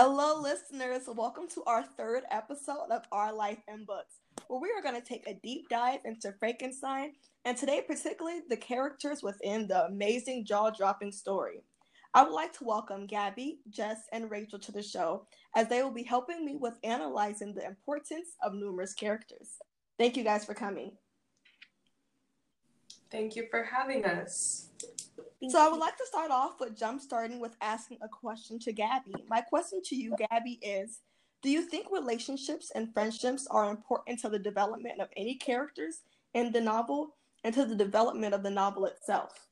Hello, listeners. Welcome to our third episode of Our Life in Books, where we are going to take a deep dive into Frankenstein, and today, particularly the characters within the amazing jaw dropping story. I would like to welcome Gabby, Jess, and Rachel to the show, as they will be helping me with analyzing the importance of numerous characters. Thank you guys for coming. Thank you for having us. So I would like to start off with jump starting with asking a question to Gabby. My question to you, Gabby, is do you think relationships and friendships are important to the development of any characters in the novel and to the development of the novel itself?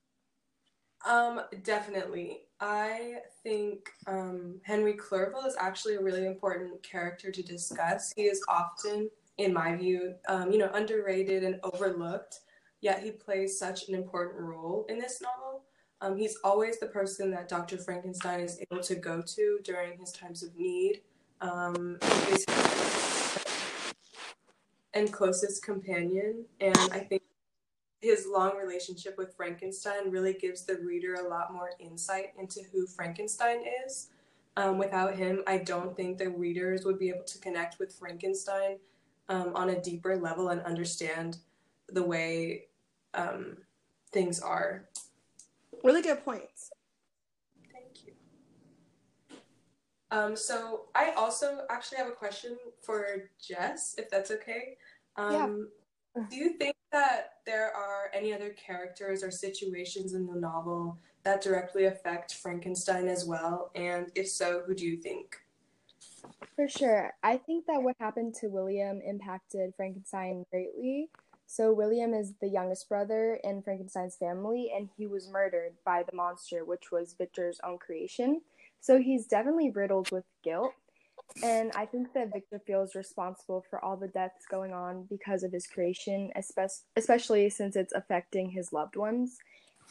Um, definitely. I think um, Henry Clerval is actually a really important character to discuss. He is often, in my view, um, you know, underrated and overlooked. Yet he plays such an important role in this novel. Um, he's always the person that Dr. Frankenstein is able to go to during his times of need. Um, and closest companion. And I think his long relationship with Frankenstein really gives the reader a lot more insight into who Frankenstein is. Um, without him, I don't think the readers would be able to connect with Frankenstein um, on a deeper level and understand the way um, things are. Really good points. Thank you. Um, so I also actually have a question for Jess, if that's okay. Um, yeah. Do you think that there are any other characters or situations in the novel that directly affect Frankenstein as well? And if so, who do you think? For sure. I think that what happened to William impacted Frankenstein greatly. So, William is the youngest brother in Frankenstein's family, and he was murdered by the monster, which was Victor's own creation. So, he's definitely riddled with guilt. And I think that Victor feels responsible for all the deaths going on because of his creation, especially since it's affecting his loved ones.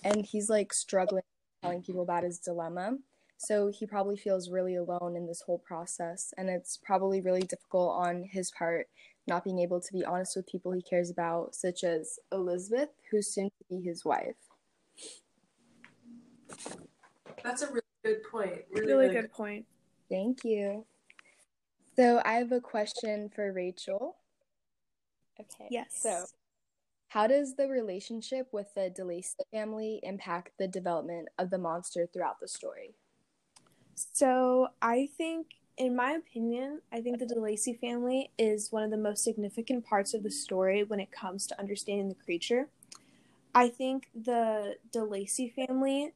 And he's like struggling telling people about his dilemma. So he probably feels really alone in this whole process. And it's probably really difficult on his part not being able to be honest with people he cares about, such as Elizabeth, who's soon to be his wife. That's a really good point. Really, really good, good point. Thank you. So I have a question for Rachel. Okay. Yes. So, how does the relationship with the De Lacey family impact the development of the monster throughout the story? So, I think, in my opinion, I think the De Lacey family is one of the most significant parts of the story when it comes to understanding the creature. I think the De Lacey family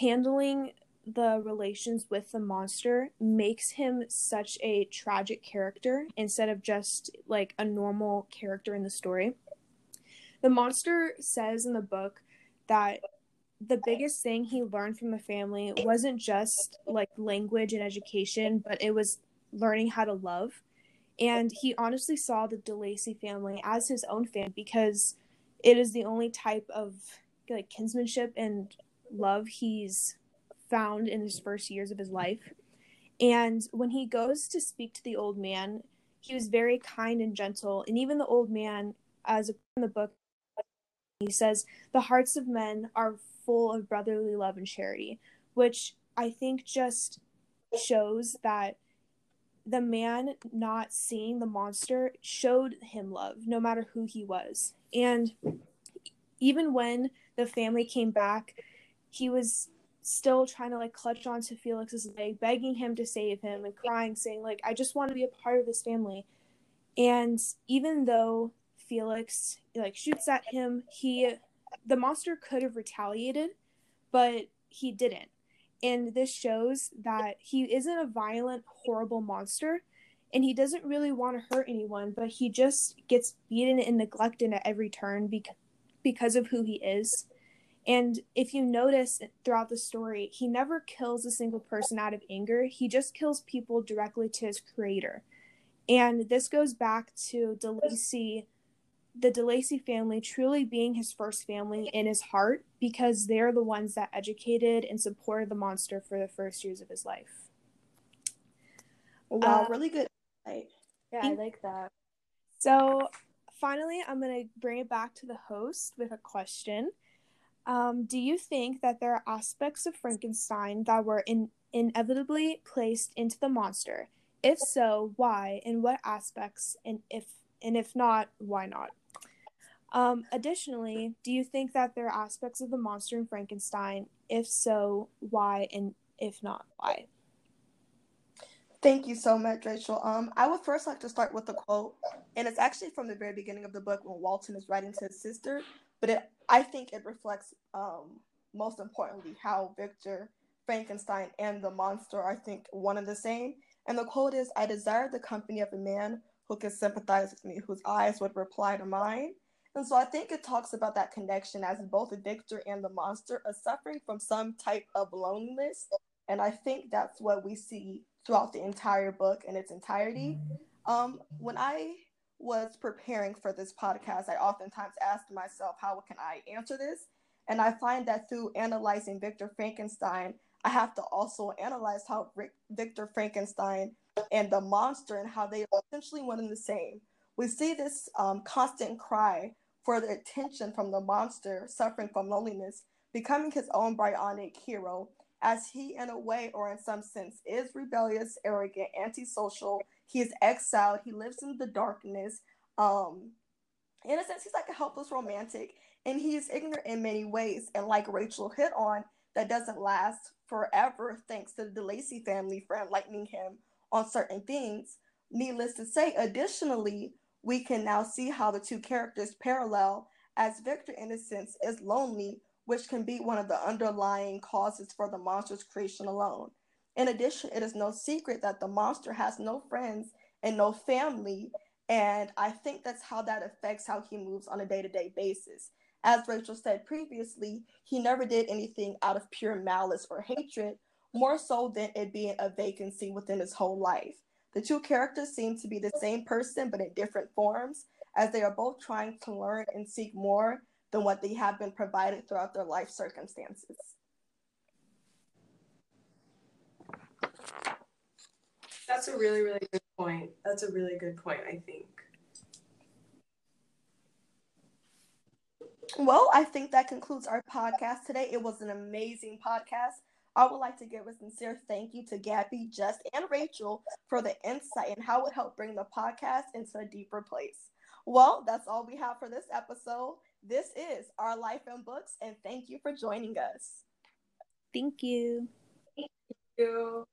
handling the relations with the monster makes him such a tragic character instead of just like a normal character in the story. The monster says in the book that the biggest thing he learned from the family wasn't just like language and education, but it was learning how to love. And he honestly saw the De Lacey family as his own family because it is the only type of like kinsmanship and love he's found in his first years of his life. And when he goes to speak to the old man, he was very kind and gentle. And even the old man, as in the book, he says, the hearts of men are full of brotherly love and charity, which I think just shows that the man not seeing the monster showed him love, no matter who he was. And even when the family came back, he was still trying to like clutch onto Felix's leg, begging him to save him and crying, saying, like, I just want to be a part of this family. And even though Felix like shoots at him, he the monster could have retaliated, but he didn't. And this shows that he isn't a violent, horrible monster, and he doesn't really want to hurt anyone, but he just gets beaten and neglected at every turn because because of who he is. And if you notice throughout the story, he never kills a single person out of anger. He just kills people directly to his creator. And this goes back to De Lacey, the De Lacey family truly being his first family in his heart because they're the ones that educated and supported the monster for the first years of his life. Wow, uh, really good. Yeah, I like that. So finally, I'm going to bring it back to the host with a question. Um, do you think that there are aspects of Frankenstein that were in- inevitably placed into the monster? If so, why? And what aspects? And if and if not, why not? Um, additionally, do you think that there are aspects of the monster in Frankenstein? If so, why? And if not, why? Thank you so much, Rachel. Um, I would first like to start with a quote, and it's actually from the very beginning of the book when Walton is writing to his sister. But it, I think it reflects, um, most importantly, how Victor Frankenstein and the monster are, I think, one and the same. And the quote is, "I desire the company of a man who can sympathize with me, whose eyes would reply to mine." And so I think it talks about that connection as both Victor and the monster are suffering from some type of loneliness. And I think that's what we see throughout the entire book in its entirety. Um, when I was preparing for this podcast, I oftentimes asked myself, how can I answer this? And I find that through analyzing Victor Frankenstein, I have to also analyze how Rick, Victor Frankenstein and the monster and how they are essentially one and the same. We see this um, constant cry for the attention from the monster suffering from loneliness, becoming his own Byronic hero, as he, in a way or in some sense, is rebellious, arrogant, antisocial. He is exiled. He lives in the darkness. Um, in a sense, he's like a helpless romantic, and he is ignorant in many ways. And like Rachel hit on, that doesn't last forever, thanks to the Lacey family for enlightening him on certain things. Needless to say, additionally, we can now see how the two characters parallel, as Victor, in a sense, is lonely which can be one of the underlying causes for the monster's creation alone. In addition, it is no secret that the monster has no friends and no family, and I think that's how that affects how he moves on a day to day basis. As Rachel said previously, he never did anything out of pure malice or hatred, more so than it being a vacancy within his whole life. The two characters seem to be the same person but in different forms, as they are both trying to learn and seek more than what they have been provided throughout their life circumstances. That's a really, really good point. That's a really good point, I think. Well, I think that concludes our podcast today. It was an amazing podcast. I would like to give a sincere thank you to Gabby, Jess, and Rachel for the insight and how it helped bring the podcast into a deeper place. Well, that's all we have for this episode. This is Our Life in Books, and thank you for joining us. Thank you. Thank you.